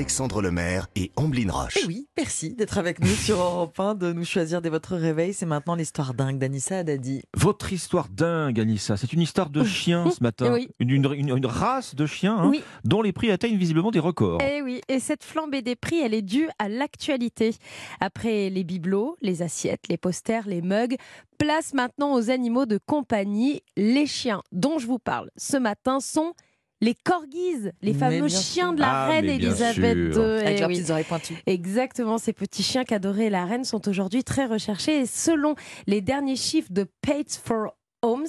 Alexandre Lemaire et Amblin Roche. Eh oui, merci d'être avec nous sur Europe 1, de nous choisir dès votre réveil. C'est maintenant l'histoire dingue d'Anissa Haddadi. Votre histoire dingue, Anissa, c'est une histoire de chien ce matin. Oui. Une, une- une- une race de chiens hein, Oui. dont les prix atteignent visiblement des records. Eh oui, et cette flambée des prix, elle est due à l'actualité. Après les bibelots, les assiettes, les posters, les mugs, place maintenant aux animaux de compagnie. Les chiens dont je vous parle ce matin sont les corgis, les fameux chiens de la Ah, reine Elisabeth. II. Avec Eh leurs oui. petites oreilles pointues. Exactement, ces petits chiens qu'adorait la reine sont aujourd'hui très recherchés et selon les derniers chiffres de Pates for Homes,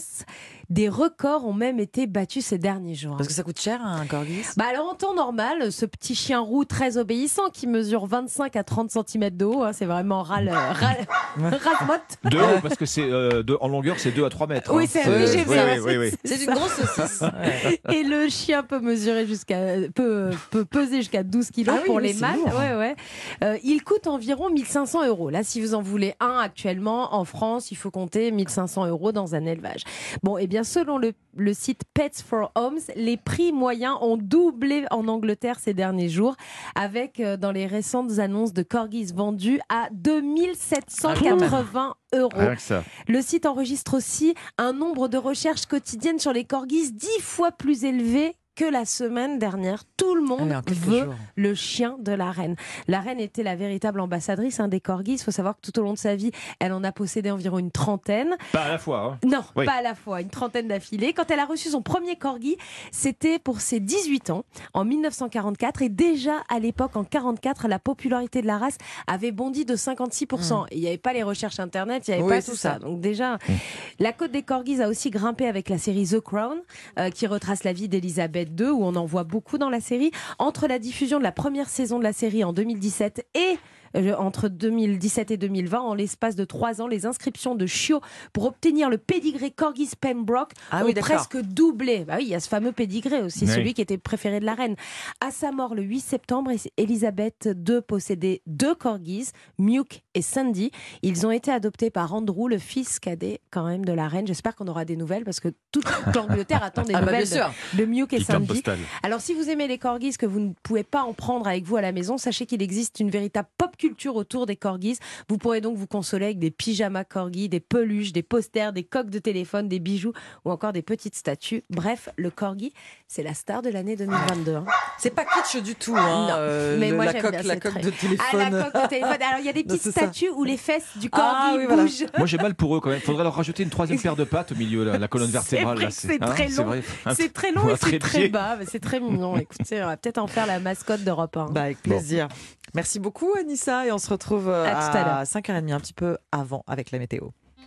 des records ont même été battus ces derniers jours. Parce que ça coûte cher un corgis? Bah alors en temps normal, ce petit chien roux très obéissant qui mesure 25 à 30 cm de haut, hein, c'est vraiment râle, râle, rase-motte. Deux, parce que c'est euh, deux- en longueur, c'est 2 à 3 mètres. Oui, hein. c'est oui, j'ai vu. oui, hein, oui, oui, oui. C'est une grosse saucisse. Et le chien peut mesurer jusqu'à peut, peut peser jusqu'à 12 kilos Ah oui, pour les mâles. lourd. Ouais, ouais. Euh, il coûte environ 1500 euros. Là, si vous en voulez un actuellement en France, il faut compter 1500 euros dans un élevage. Bon, et bien selon le, le site Pets for Homes, les prix moyens ont doublé en Angleterre ces derniers jours, avec euh, dans les récentes annonces de corgis vendus à 2780 euros. Rien que ça. Le site enregistre aussi un nombre de recherches quotidiennes sur les corgis dix fois plus élevé que la semaine dernière. Tout le Ah monde quelques veut jours. le chien de la reine. La reine était la véritable ambassadrice hein, des corgis. Il faut savoir que tout au long de sa vie, elle en a possédé environ une trentaine. Pas à la fois. hein. Non, Oui. pas à la fois, une trentaine d'affilée. Quand elle a reçu son premier corgi, c'était pour ses 18 ans, en 1944. Et déjà, à l'époque, en 44, la popularité de la race avait bondi de 56%. Et il n'y avait pas les recherches Internet, il n'y avait. Oui, pas tout ça. ça. Donc déjà, la cote des corgis a aussi grimpé avec la série The Crown, euh, qui retrace la vie d'Elisabeth Où on en voit beaucoup dans la série. Entre la diffusion de la première saison de la série en 2017 et entre 2017 et 2020, en l'espace de trois ans, les inscriptions de chiots pour obtenir le pédigré Corgis Pembroke Ah ont oui, presque doublé. Bah oui, il y a ce fameux pédigré aussi, Oui. celui qui était préféré de la reine. À sa mort le 8 septembre, Elisabeth II possédait deux corgis, Muke et Sandy. Ils ont été adoptés par Andrew, le fils cadet quand même de la reine. J'espère qu'on aura des nouvelles parce que toute l'Angleterre attend des Ah bah nouvelles bien sûr. de, de Muke et Sandy. Alors, si vous aimez les corgis, que vous ne pouvez pas en prendre avec vous à la maison, sachez qu'il existe une véritable pop culture autour des corgis. Vous pourrez donc vous consoler avec des pyjamas corgis, des peluches, des posters, des coques de téléphone, des bijoux ou encore des petites statues. Bref, le corgi, c'est la star de l'année 2022. hein. C'est pas kitsch du tout. Hein, Non, euh, mais le- moi, la j'aime coque, bien, la c'est coque très- de Ah, téléphone. la coque de téléphone. Alors, il y a des Non, petites c'est ça. statues où les fesses du corgi Ah, oui, voilà. bougent. Moi j'ai mal pour eux quand même. Faudrait leur rajouter une troisième paire de pattes au milieu, la, la colonne vertébrale. là, que c'est hein, très long. C'est très long et c'est très bas, mais c'est très mignon. Écoutez, on va peut-être en faire la mascotte d'Europe 1. Bah, avec plaisir. Merci beaucoup, Anissa. Et on se retrouve euh, À tout à à 5h30, un petit peu avant, avec la météo.